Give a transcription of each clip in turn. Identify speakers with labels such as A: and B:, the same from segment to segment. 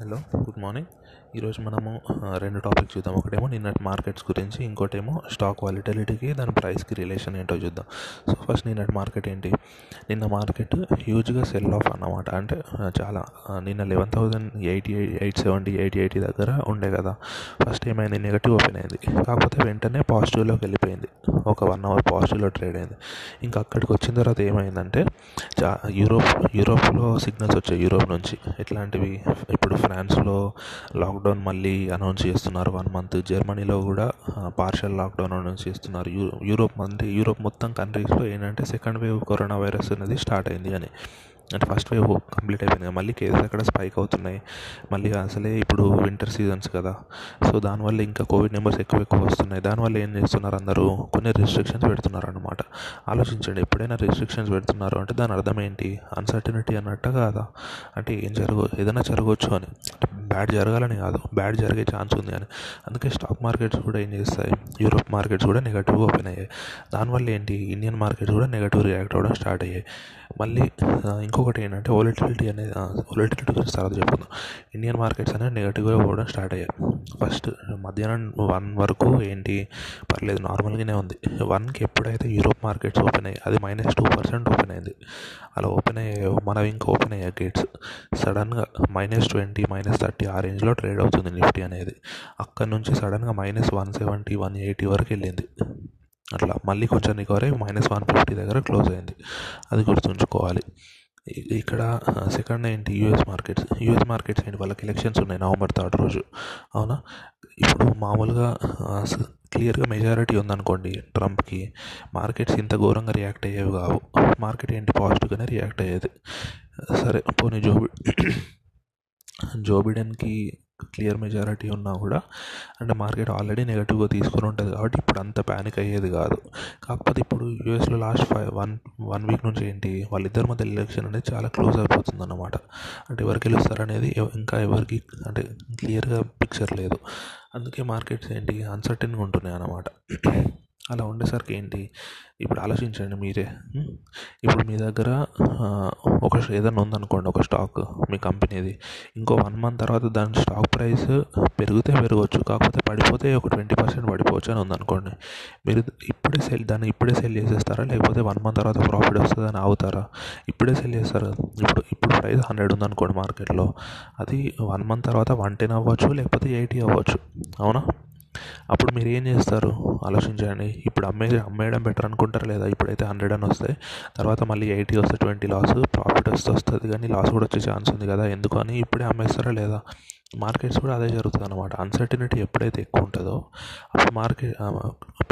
A: Hello. Good morning. ఈరోజు మనము రెండు టాపిక్స్ చూద్దాం. ఒకటేమో నిన్నటి మార్కెట్స్ గురించి ఇంకోటేమో స్టాక్ వాలిటిలిటీకి దాని ప్రైస్కి రిలేషన్ ఏంటో చూద్దాం. సో ఫస్ట్ నిన్నటి మార్కెట్ ఏంటి? నిన్న మార్కెట్ హ్యూజ్గా సెల్ ఆఫ్ అన్నమాట. అంటే చాలా నిన్న eleven thousand eighty eight seventy eighty eighty దగ్గర ఉండే కదా. ఫస్ట్ ఏమైంది? నెగటివ్ ఓపెన్ అయింది. కాకపోతే వెంటనే పాజిటివ్లోకి వెళ్ళిపోయింది. ఒక వన్ అవర్ పాజిటివ్లో ట్రేడ్ అయింది. ఇంకా అక్కడికి వచ్చిన తర్వాత ఏమైందంటే చా యూరోప్ యూరోప్లో సిగ్నల్స్ వచ్చాయి యూరోప్ నుంచి. ఎట్లాంటివి? ఇప్పుడు ఫ్రాన్స్లో లాక్డౌన్ మళ్ళీ అనౌన్స్ చేస్తున్నారు వన్ మంత్ జర్మనీలో కూడా పార్షల్ లాక్డౌన్ అనౌన్స్ చేస్తున్నారు. యూ యూరోప్ అంటే యూరోప్ మొత్తం కంట్రీస్లో ఏంటంటే సెకండ్ వేవ్ కరోనా వైరస్ అనేది స్టార్ట్ అయింది అని. అంటే ఫస్ట్ వేవ్ కంప్లీట్ అయిపోయింది మళ్ళీ కేసెస్ అక్కడ స్పైక్ అవుతున్నాయి. మళ్ళీ అసలే ఇప్పుడు వింటర్ సీజన్స్ కదా. సో దానివల్ల ఇంకా కోవిడ్ నెంబర్స్ ఎక్కువ ఎక్కువ వస్తున్నాయి. దానివల్ల ఏం చేస్తున్నారు అందరూ? కొన్ని రిస్ట్రిక్షన్స్ పెడుతున్నారు అనమాట ఆలోచించండి. ఎప్పుడైనా రిస్ట్రిక్షన్స్ పెడుతున్నారు అంటే దాని అర్థం ఏంటి? అన్సర్టనిటీ అన్నట్టు కాదా? అంటే ఏం జరగ ఏదైనా జరగవచ్చు అని. బ్యాడ్ జరగాలని కాదు. బ్యాడ్ జరిగే ఛాన్స్ ఉంది అని. అందుకే స్టాక్ మార్కెట్స్ కూడా ఏం చేస్తాయి? యూరోప్ మార్కెట్స్ కూడా నెగటివ్ ఓపెన్ అయ్యాయి. దానివల్ల ఏంటి? ఇండియన్ మార్కెట్స్ కూడా నెగటివ్ రియాక్ట్ అవ్వడం స్టార్ట్ అయ్యాయి. మళ్ళీ ఇంకొకటి ఏంటంటే వోలటిలిటీ అనేది వోలటిలిటీ గురించి తర్వాత చెప్పుకుందాం ఇండియన్ మార్కెట్స్ అనేవి నెగటివ్గా పోవడం స్టార్ట్ అయ్యాయి. ఫస్ట్ మధ్యాహ్నం వన్ వరకు ఏంటి పర్లేదు నార్మల్గానే ఉంది. వన్కి ఎప్పుడైతే యూరోప్ మార్కెట్స్ ఓపెన్ అయ్యాయి అది మైనస్ టూ పర్సెంట్ ఓపెన్ అయింది. అలా ఓపెన్ అయ్యాయో మనం ఇంకా ఓపెన్ అయ్యాయి గేట్స్ సడన్గా మైనస్ ట్వంటీ మైనస్ థర్టీ ఆ రేంజ్లో ట్రేడ్ అవుతుంది నిఫ్టీ అనేది. అక్కడ నుంచి సడన్గా minus one seventy one eighty వరకు వెళ్ళింది. అట్లా మళ్ళీ కొంచెం రికవరీ మైనస్ వన్ ఫిఫ్టీ దగ్గర క్లోజ్ అయింది. అది గుర్తుంచుకోవాలి. ఇక్కడ సెకండ్ ఏంటి యూఎస్ మార్కెట్స్. యూఎస్ మార్కెట్స్ ఏంటి వాళ్ళకి ఎలక్షన్స్ ఉన్నాయి నవంబర్ థర్డ్ రోజు. అవునా? ఇప్పుడు మామూలుగా క్లియర్గా మెజారిటీ ఉందనుకోండి ట్రంప్కి మార్కెట్స్ ఇంత ఘోరంగా రియాక్ట్ అయ్యేవి కావు. మార్కెట్ ఏంటి పాజిటివ్గానే రియాక్ట్ అయ్యేది. సరే పోనీ జో జో బిడెన్కి క్లియర్ మెజారిటీ ఉన్నా కూడా అంటే మార్కెట్ ఆల్రెడీ నెగటివ్గా తీసుకొని ఉంటుంది కాబట్టి ఇప్పుడు అంత ప్యానిక్ అయ్యేది కాదు. కాకపోతే ఇప్పుడు యూఎస్లో last five one one week నుంచి ఏంటి వాళ్ళిద్దరి మధ్య ఎలక్షన్ అనేది చాలా క్లోజ్ అయిపోతుంది అన్నమాట అంటే ఎవరికి గెలుస్తారు అనేది ఇంకా ఎవరికి అంటే క్లియర్గా పిక్చర్ లేదు. అందుకే మార్కెట్స్ ఏంటి అన్సర్టన్గా ఉంటున్నాయి అన్నమాట అలా ఉండేసరికి ఏంటి? ఇప్పుడు ఆలోచించండి మీరే. ఇప్పుడు మీ దగ్గర ఒక ఏదైనా ఉందనుకోండి ఒక స్టాక్ మీ కంపెనీది. ఇంకో వన్ మంత్ తర్వాత దాని స్టాక్ ప్రైస్ పెరిగితే పెరగవచ్చు కాకపోతే పడిపోతే ఒక ట్వంటీ పర్సెంట్ పడిపోవచ్చు అని ఉందనుకోండి. మీరు ఇప్పుడే సెల్ దాన్ని ఇప్పుడే సెల్ చేసేస్తారా? లేకపోతే వన్ మంత్ తర్వాత ప్రాఫిట్ వస్తుందని ఆగుతారా? ఇప్పుడే సెల్ చేస్తారు? ఇప్పుడు ఇప్పుడు ప్రైస్ హండ్రెడ్ ఉందనుకోండి మార్కెట్లో. అది వన్ మంత్ తర్వాత వన్ టెన్ అవ్వచ్చు లేకపోతే ఎయిటీ అవ్వచ్చు. అవునా? అప్పుడు మీరు ఏం చేస్తారు? ఆలోచించండి. ఇప్పుడు అమ్మే అమ్మేయడం బెటర్ అనుకుంటారు లేదా? ఇప్పుడైతే హండ్రెడ్ అని వస్తాయి తర్వాత మళ్ళీ ఎయిటీ వస్తే ట్వంటీ లాస్ ప్రాఫిట్ వస్తే వస్తుంది. కానీ లాస్ కూడా వచ్చే ఛాన్స్ ఉంది కదా? ఎందుకని ఇప్పుడే అమ్మేస్తారా లేదా? మార్కెట్స్ కూడా అదే జరుగుతుంది అనమాట అన్సర్టినిటీ ఎప్పుడైతే ఎక్కువ ఉంటుందో అప్పుడు మార్కెట్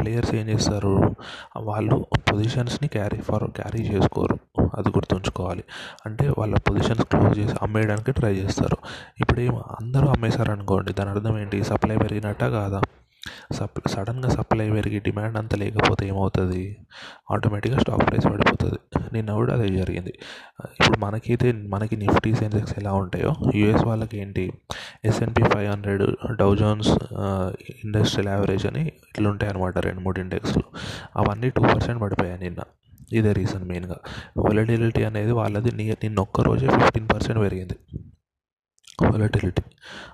A: ప్లేయర్స్ ఏం చేస్తారు? వాళ్ళు పొజిషన్స్ని క్యారీ ఫార్ క్యారీ చేసుకోరు. అది గుర్తుంచుకోవాలి. అంటే వాళ్ళ పొజిషన్స్ క్లోజ్ చేసి అమ్మేయడానికి ట్రై చేస్తారు. ఇప్పుడు ఏం అందరూ అమ్మేశారు అనుకోండి దాని అర్థం ఏంటి? సప్లై పెరిగినట్ట కాదా? సప్ సడన్గా సప్లై పెరిగి డిమాండ్ అంత లేకపోతే ఏమవుతుంది? ఆటోమేటిక్గా స్టాక్ ప్రైస్ పడిపోతుంది. నిన్న కూడా అదే జరిగింది. ఇప్పుడు మనకైతే మనకి నిఫ్టీ సెన్సెక్స్ ఎలా ఉంటాయో యూఎస్ వాళ్ళకి ఏంటి? S and P five hundred Dow Jones industrial average అని ఇట్లుంటాయి అనమాట రెండు మూడు ఇండెక్స్లు. అవన్నీ టూ పర్సెంట్ పడిపోయాయి నిన్న. ఇదే రీజన్ మెయిన్గా. వొలటిలిటీ అనేది వాళ్ళది నియర్ నిన్న ఒక్క రోజే ఫిఫ్టీన్ పర్సెంట్ పెరిగింది. వొలటిలిటీ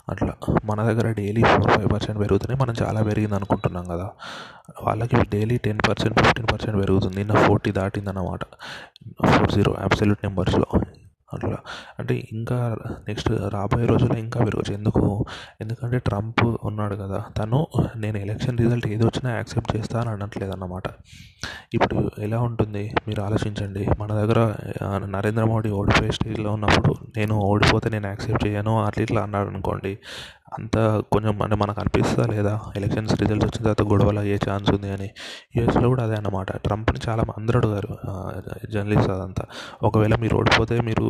A: అట్లా మన దగ్గర డైలీ ఫోర్ ఫైవ్ పర్సెంట్ పెరుగుతూనే మనం చాలా పెరిగింది అనుకుంటున్నాం కదా. వాళ్ళకి daily ten percent fifteen percent పెరుగుతుంది. నిన్న ఫోర్టీ దాటింది అన్నమాట ఫోర్ జీరో అబ్సల్యూట్ నెంబర్స్లో అంటే ఇంకా నెక్స్ట్ రాబోయే రోజుల్లో ఇంకా పెరగచ్చు. ఎందుకు? ఎందుకంటే ట్రంప్ ఉన్నాడు కదా. తను నేను ఎలక్షన్ రిజల్ట్ ఏది వచ్చినా యాక్సెప్ట్ చేస్తా అని అనట్లేదు అన్నమాట ఇప్పుడు ఎలా ఉంటుంది? మీరు ఆలోచించండి. మన దగ్గర నరేంద్ర మోడీ ఓడిపోయే స్టేజ్లో ఉన్నప్పుడు నేను ఓడిపోతే నేను యాక్సెప్ట్ చేయను అట్లా ఇట్లా అన్నాడు అనుకోండి. అంత కొంచెం అంటే మనకు అనిపిస్తుందా లేదా? ఎలక్షన్స్ రిజల్ట్స్ వచ్చిన తర్వాత గొడవలు అయ్యే ఛాన్స్ ఉంది అని. యూఎస్లో కూడా అదే అన్నమాట. ట్రంప్ని చాలా అందరూ అడుగారు జర్నలిస్ట్ అదంతా. ఒకవేళ మీరు ఓడిపోతే మీరు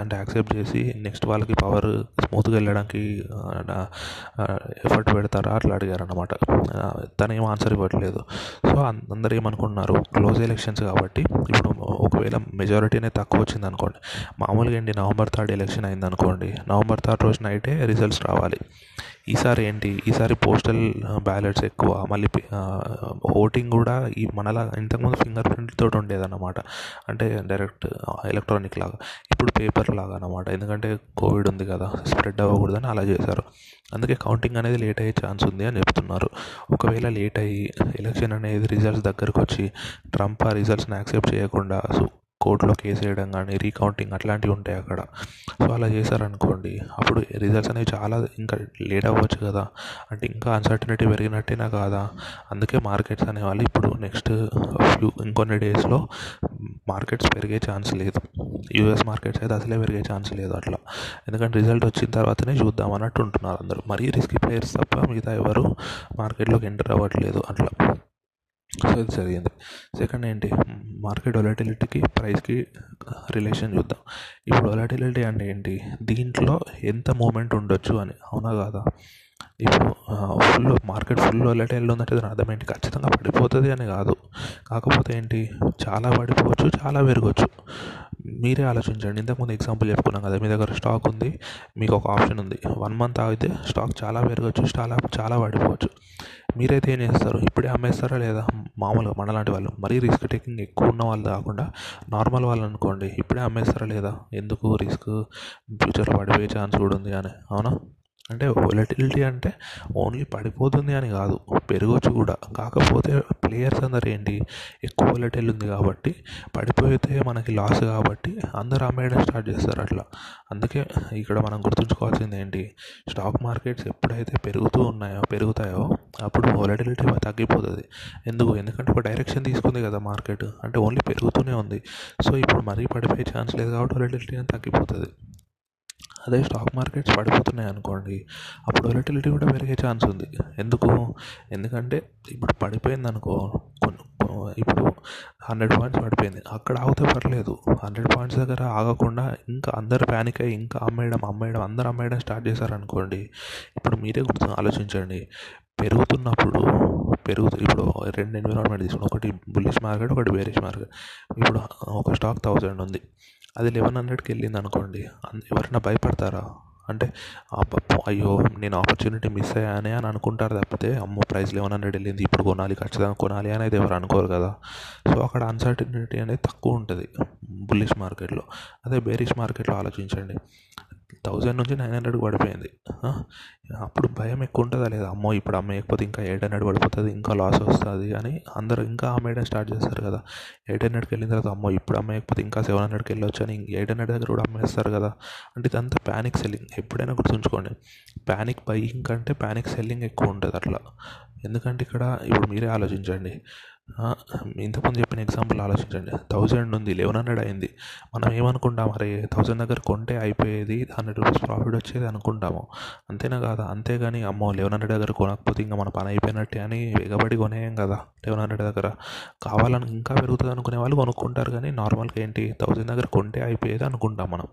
A: అంటే యాక్సెప్ట్ చేసి నెక్స్ట్ వాళ్ళకి పవర్ స్మూత్గా వెళ్ళడానికి ఎఫర్ట్ పెడతారా? అట్లా అడిగారు అనమాట తను ఏం ఆన్సర్ ఇవ్వట్లేదు. సో అందరు ఏమనుకుంటున్నారు? క్లోజ్ ఎలక్షన్స్ కాబట్టి ఇప్పుడు ఒకవేళ మెజారిటీ అనేది తక్కువ వచ్చింది అనుకోండి మామూలుగా ఏంటి నవంబర్ థర్డ్ ఎలక్షన్ అయింది అనుకోండి నవంబర్ థర్డ్ రోజు నైటే రిజల్ట్స్ రావాలి. ఈసారి ఏంటి? ఈసారి పోస్టల్ బ్యాలెట్స్ ఎక్కువ. మళ్ళీ ఓటింగ్ కూడా ఈ మనలా ఇంతకుముందు ఫింగర్ ప్రింట్తో ఉండేదన్నమాట. అంటే డైరెక్ట్ ఎలక్ట్రానిక్ లాగా. ఇప్పుడు పేపర్ లాగా అనమాట ఎందుకంటే కోవిడ్ ఉంది కదా స్ప్రెడ్ అవ్వకూడదని అలా చేశారు. అందుకే కౌంటింగ్ అనేది లేట్ అయ్యే ఛాన్స్ ఉంది అని చెప్తున్నారు. ఒకవేళ లేట్ అయ్యి ఎలక్షన్ అనేది రిజల్ట్స్ దగ్గరకు వచ్చి ట్రంప్ ఆ రిజల్ట్స్ని యాక్సెప్ట్ చేయకుండా సో కోర్టులో కేసు వేయడం కానీ రీకౌంటింగ్ అట్లాంటివి ఉంటాయి అక్కడ. సో అలా చేశారనుకోండి అప్పుడు రిజల్ట్స్ అనేవి చాలా ఇంకా లేట్ అవ్వచ్చు కదా. అంటే ఇంకా అన్సర్టనిటీ పెరిగినట్టేనా కాదా? అందుకే మార్కెట్స్ అనేవాళ్ళు ఇప్పుడు నెక్స్ట్ ఫ్యూ ఇంకొన్ని డేస్లో మార్కెట్స్ పెరిగే ఛాన్స్ లేదు. యూఎస్ మార్కెట్స్ అయితే అసలే పెరిగే ఛాన్స్ లేదు అట్లా. ఎందుకంటే రిజల్ట్ వచ్చిన తర్వాతనే చూద్దాం అన్నట్టు ఉంటున్నారు అందరూ. మరీ రిస్క్ ప్లేయర్స్ తప్ప మిగతా ఎవరు మార్కెట్లోకి ఎంటర్ అవ్వట్లేదు అట్లా. సో ఇది జరిగింది సెకండ్ ఏంటి? మార్కెట్ వొలటిలిటీకి ప్రైస్కి రిలేషన్ చూద్దాం. ఇప్పుడు వొలటిలిటీ అంటే ఏంటి? దీంట్లో ఎంత మూమెంట్ ఉండొచ్చు అని అవునా కాదా? ఇప్పుడు ఫుల్ మార్కెట్ ఫుల్ వొలటైల్ ఉందంటే దాని అర్థం ఏంటి? ఖచ్చితంగా పడిపోతుంది అని కాదు. కాకపోతే ఏంటి? చాలా పడిపోవచ్చు చాలా పెరగవచ్చు మీరే ఆలోచించండి. ఇంతకుముందు ఎగ్జాంపుల్ చెప్పుకున్నాం కదా మీ దగ్గర స్టాక్ ఉంది మీకు ఒక ఆప్షన్ ఉంది. వన్ మంత్ ఆగితే స్టాక్ చాలా పెరగచ్చు చాలా చాలా పడిపోవచ్చు. మీరైతే ఏం చేస్తారు? ఇప్పుడే అమ్మేస్తారా లేదా? మామూలుగా మనలాంటి వాళ్ళు. మరీ రిస్క్ టేకింగ్ ఎక్కువ ఉన్న వాళ్ళు కాకుండా నార్మల్ వాళ్ళు అనుకోండి ఇప్పుడే అమ్మేస్తారా లేదా? ఎందుకు రిస్క్? ఫ్యూచర్లో పడిపోయే ఛాన్స్ కూడా ఉంది అని అవునా? అంటే వొలటిలిటీ అంటే ఓన్లీ పడిపోతుంది అని కాదు పెరగవచ్చు కూడా. కాకపోతే ప్లేయర్స్ అందరు ఏంటి? ఎక్కువ వొలటైల్ ఉంది కాబట్టి పడిపోతే మనకి లాస్ కాబట్టి అందరు అమ్మేయడం స్టార్ట్ చేస్తారు అట్లా. అందుకే ఇక్కడ మనం గుర్తుంచుకోవాల్సింది ఏంటి? స్టాక్ మార్కెట్స్ ఎప్పుడైతే పెరుగుతూ ఉన్నాయో పెరుగుతాయో అప్పుడు వొలటిలిటీ తగ్గిపోతుంది. ఎందుకు? ఎందుకంటే ఒక డైరెక్షన్ తీసుకుంది కదా మార్కెట్ అంటే ఓన్లీ పెరుగుతూనే ఉంది. సో ఇప్పుడు మరీ పడిపోయే ఛాన్స్ లేదు కాబట్టి వొలటిలిటీ అనేది తగ్గిపోతుంది. అదే స్టాక్ మార్కెట్స్ పడిపోతున్నాయి అనుకోండి అప్పుడు వొలటిలిటీ కూడా పెరిగే ఛాన్స్ ఉంది. ఎందుకు? ఎందుకంటే ఇప్పుడు పడిపోయింది అనుకో కొన్ని ఇప్పుడు హండ్రెడ్ పాయింట్స్ పడిపోయింది. అక్కడ ఆగితే పర్లేదు. హండ్రెడ్ పాయింట్స్ దగ్గర ఆగకుండా ఇంకా అందరు ప్యానిక్ అయ్యి ఇంకా అమ్మేయడం అమ్మేయడం అందరు అమ్మేయడం స్టార్ట్ చేశారనుకోండి ఇప్పుడు మీరే గుర్తు ఆలోచించండి. పెరుగుతున్నప్పుడు పెరుగుతు ఇప్పుడు రెండు ఎన్విరాన్మెంట్ తీసుకుని ఒకటి బుల్లిష్ మార్కెట్ ఒకటి బేరిష్ మార్కెట్ ఇప్పుడు ఒక స్టాక్ థౌజండ్ ఉంది. అది లెవెన్ హండ్రెడ్కి వెళ్ళింది అనుకోండి ఎవరైనా భయపడతారా? అంటే అయ్యో నేను ఆపర్చునిటీ మిస్ అయ్యానే అని అనుకుంటారు తప్పితే అమ్మో ప్రైస్ లెవెన్ హండ్రెడ్ వెళ్ళింది ఇప్పుడు కొనాలి ఖచ్చితంగా కొనాలి అనేది ఎవరు అనుకోరు కదా. సో అక్కడ అన్సర్టనిటీ అనేది తక్కువ ఉంటుంది బుల్లిష్ మార్కెట్లో అదే బేరిష్ మార్కెట్లో ఆలోచించండి. థౌజండ్ నుంచి నైన్ హండ్రెడ్కి పడిపోయింది. అప్పుడు భయం ఎక్కువ ఉంటుందా లేదా? అమ్మో ఇప్పుడు అమ్మేయకపోతే ఇంకా ఎయిట్ హండ్రెడ్ పడిపోతుంది ఇంకా లాస్ వస్తుంది అని అందరూ ఇంకా అమ్మేయడం స్టార్ట్ చేస్తారు కదా. ఎయిట్ హండ్రెడ్కి వెళ్ళిన తర్వాత అమ్మో ఇప్పుడు అమ్మేయకపోతే ఇంకా సెవెన్ హండ్రెడ్కి వెళ్ళొచ్చు అని ఎయిట్ హండ్రెడ్ దగ్గర కూడా అమ్మేస్తారు కదా. అంటే ఇదంతా ప్యానిక్ సెల్లింగ్. ఎప్పుడైనా గుర్తుంచుకోండి. ప్యానిక్ బయింగ్ కంటే ప్యానిక్ సెల్లింగ్ ఎక్కువ ఉంటుంది అట్లా. ఎందుకంటే ఇక్కడ ఇప్పుడు మీరే ఆలోచించండి. ఇంతకుముందు చెప్పిన ఎగ్జాంపుల్ ఆలోచించండి. థౌజండ్ ఉంది లెవెన్ హండ్రెడ్ అయింది. మనం ఏమనుకుంటాం అరే థౌజండ్ దగ్గర కొంటే అయిపోయేది హండ్రెడ్ రూపీస్ ప్రాఫిట్ వచ్చేది అనుకుంటాము. అంతేనా కాదా? అంతేగాని అమ్మో లెవెన్ హండ్రెడ్ దగ్గర కొనకపోతే ఇంకా మన పని అయిపోయినట్టే అని ఎగబడి కొనేయం కదా లెవెన్ హండ్రెడ్ దగ్గర. కావాలని ఇంకా పెరుగుతుంది అనుకునే వాళ్ళు కొనుక్కుంటారు కానీ నార్మల్గా ఏంటి? థౌజండ్ దగ్గర కొంటే అయిపోయేది అనుకుంటాం మనం.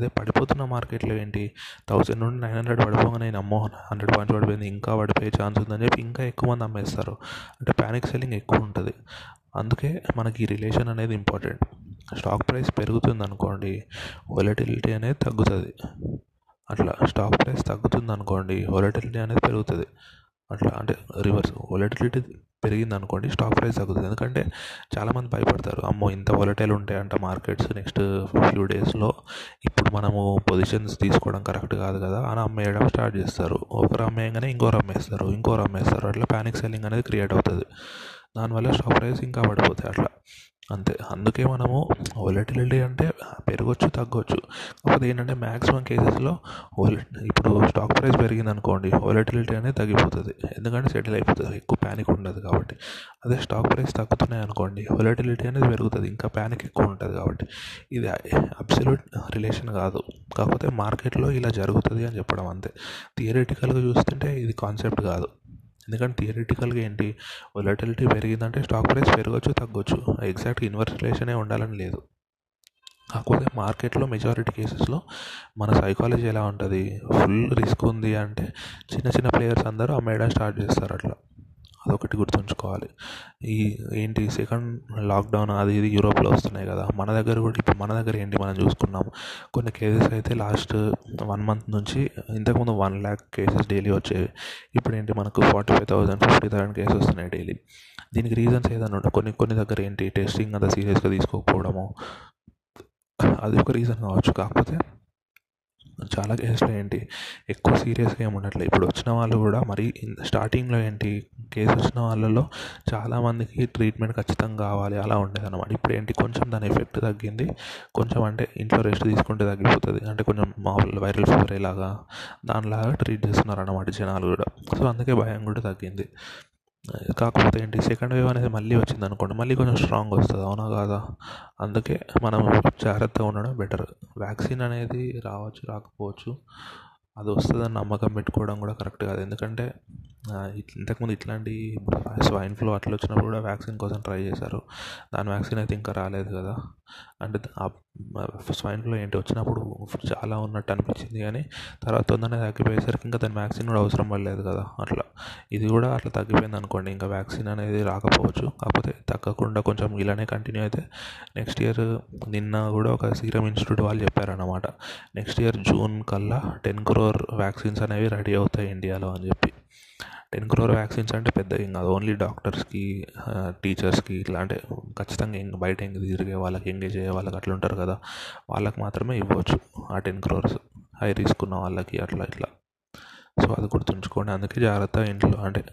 A: అదే పడిపోతున్న మార్కెట్లో ఏంటి? థౌసండ్ నుండి నైన్ హండ్రెడ్ పడిపోగానే అమ్మో హండ్రెడ్ పాయింట్స్ పడిపోయింది ఇంకా పడిపోయే ఛాన్స్ ఉందని చెప్పి ఇంకా ఎక్కువ మంది అమ్మేస్తారు. అంటే ప్యానిక్ సెల్లింగ్ ఎక్కువ ఉంటుంది. అందుకే మనకి ఈ రిలేషన్ అనేది ఇంపార్టెంట్ స్టాక్ ప్రైస్ పెరుగుతుంది అనుకోండి వొలటిలిటీ అనేది తగ్గుతుంది. అట్లా స్టాక్ ప్రైస్ తగ్గుతుంది అనుకోండి వొలటిలిటీ అనేది పెరుగుతుంది. అట్లా అంటే రివర్స్ వొలటిలిటీ పెరిగింది అనుకోండి స్టాక్ ప్రైస్ తగ్గుతుంది. ఎందుకంటే చాలామంది భయపడతారు అమ్మో ఇంత వాలటైల్ ఉంటాయంట మార్కెట్స్ నెక్స్ట్ ఫ్యూ డేస్లో ఇప్పుడు మనము పొజిషన్స్ తీసుకోవడం కరెక్ట్ కాదు కదా అని అమ్మేయడం స్టార్ట్ చేస్తారు. ఒకరు అమ్మేయగానే ఇంకోరు అమ్మేస్తారు ఇంకోరు అమ్మేస్తారు. అట్లా ప్యానిక్ సెల్లింగ్ అనేది క్రియేట్ అవుతుంది. దానివల్ల స్టాక్ ప్రైస్ ఇంకా పడిపోతాయి అట్లా. అంతే. అందుకే మనము వొలటిలిటీ అంటే పెరగవచ్చు తగ్గొచ్చు. కాకపోతే ఏంటంటే మ్యాక్సిమం కేసెస్లో ఇప్పుడు స్టాక్ ప్రైస్ పెరిగింది అనుకోండి వొలటిలిటీ అనేది తగ్గిపోతుంది. ఎందుకంటే సెటిల్ అయిపోతుంది ఎక్కువ ప్యానిక్ ఉండదు కాబట్టి. అదే స్టాక్ ప్రైస్ తగ్గుతున్నాయి అనుకోండి వొలటిలిటీ అనేది పెరుగుతుంది ఇంకా ప్యానిక్ ఎక్కువ ఉంటుంది కాబట్టి. ఇది అబ్సల్యూట్ రిలేషన్ కాదు. కాకపోతే మార్కెట్లో ఇలా జరుగుతుంది అని చెప్పడం అంతే. థియరిటికల్గా చూస్తుంటే ఇది కాన్సెప్ట్ కాదు. ఎందుకంటే థియరిటికల్గా ఏంటి? వొలటిలిటీ పెరిగిందంటే స్టాక్ ప్రైస్ పెరగచ్చు తగ్గొచ్చు. ఎగ్జాక్ట్ ఇన్వర్స్ రిలేషనే ఉండాలని లేదు. కాకపోతే మార్కెట్లో మెజారిటీ కేసెస్లో మన సైకాలజీ ఎలా ఉంటుంది? ఫుల్ రిస్క్ ఉంది అంటే చిన్న చిన్న ప్లేయర్స్ అందరూ అమ్మేయడం స్టార్ట్ చేస్తారు అట్లా. అదొకటి గుర్తుంచుకోవాలి. ఈ ఏంటి సెకండ్ లాక్డౌన్ అది ఇది యూరోప్లో వస్తున్నాయి కదా. మన దగ్గర కూడా ఇప్పుడు మన దగ్గర ఏంటి మనం చూసుకున్నాం. కొన్ని కేసెస్ అయితే లాస్ట్ వన్ మంత్ నుంచి ఇంతకుముందు వన్ ల్యాక్ కేసెస్ డైలీ వచ్చేవి. ఇప్పుడు ఏంటి మనకు forty five thousand fifty thousand cases వస్తున్నాయి డైలీ దీనికి రీజన్స్ ఏదైనా ఉంటాయి కొన్ని కొన్ని దగ్గర ఏంటి టెస్టింగ్ అంత సీరియస్గా తీసుకోకపోవడము. అది ఒక రీజన్ కావచ్చు. కాకపోతే చాలా కేసులు ఏంటి? ఎక్కువ సీరియస్గా ఏమి ఉండట్లేదు ఇప్పుడు వచ్చిన వాళ్ళు కూడా మరి స్టార్టింగ్లో ఏంటి? కేసు వచ్చిన వాళ్ళలో చాలామందికి ట్రీట్మెంట్ ఖచ్చితంగా కావాలి. అలా ఉండేది అనమాట ఇప్పుడు ఏంటి? కొంచెం దాని ఎఫెక్ట్ తగ్గింది. కొంచెం అంటే ఇంట్లో రెస్ట్ తీసుకుంటే తగ్గిపోతుంది. అంటే కొంచెం మామూలు వైరల్ ఫీవర్ ఇలాగా దానిలాగా ట్రీట్ చేస్తున్నారు అన్నమాట జనాలు కూడా. సో అందుకే భయం కూడా తగ్గింది. కాకపోతే ఏంటి సెకండ్ వేవ్ అనేది మళ్ళీ వచ్చింది అనుకోండి మళ్ళీ కొంచెం స్ట్రాంగ్ వస్తుంది అవునా కాదా? అందుకే మనం జాగ్రత్తగా ఉండడం బెటర్ వ్యాక్సిన్ అనేది రావచ్చు రాకపోవచ్చు అది వస్తుందని నమ్మకం పెట్టుకోవడం కూడా కరెక్ట్ కాదు. ఎందుకంటే ఇంతకుముందు ఇట్లాంటి స్వైన్ ఫ్లూ అట్లా వచ్చినప్పుడు కూడా వ్యాక్సిన్ కోసం ట్రై చేశారు. దాని వ్యాక్సిన్ అయితే ఇంకా రాలేదు కదా. అంటే స్వైన్ ఫ్లూ ఏంటి? వచ్చినప్పుడు చాలా ఉన్నట్టు అనిపించింది కానీ తర్వాత తొందరనే తగ్గిపోయేసరికి ఇంకా దాని వ్యాక్సిన్ కూడా అవసరం పడలేదు కదా. అట్లా. ఇది కూడా అట్లా తగ్గిపోయింది అనుకోండి. ఇంకా వ్యాక్సిన్ అనేది రాకపోవచ్చు. కాకపోతే తగ్గకుండా కొంచెం ఇలానే కంటిన్యూ అయితే నెక్స్ట్ ఇయర్ నిన్న కూడా ఒక సీరం ఇన్స్టిట్యూట్ వాళ్ళు చెప్పారన్నమాట. నెక్స్ట్ ఇయర్ జూన్ కల్లా టెన్ క్రోర్ వ్యాక్సిన్స్ అనేవి రెడీ అవుతాయి ఇండియాలో అని చెప్పి. టెన్ క్రోర్ వ్యాక్సిన్స్ అంటే పెద్ద ఏం కాదు. ఓన్లీ డాక్టర్స్కి టీచర్స్కి ఇట్లా అంటే ఖచ్చితంగా ఏం బయట ఎంగ తిరిగే వాళ్ళకి ఎంగేజ్ అయ్యే వాళ్ళకి అట్లా ఉంటారు కదా. వాళ్ళకి మాత్రమే ఇవ్వచ్చు ఆ టెన్ క్రోర్స్. హై రిస్క్ ఉన్న వాళ్ళకి అట్లా ఇట్లా. సో అది గుర్తుంచుకోండి. అందుకే జాగ్రత్త ఇంట్లో అంటే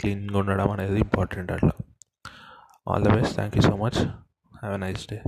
A: క్లీన్గా ఉండడం అనేది ఇంపార్టెంట్ అట్లా. All the best thank you so much have a nice day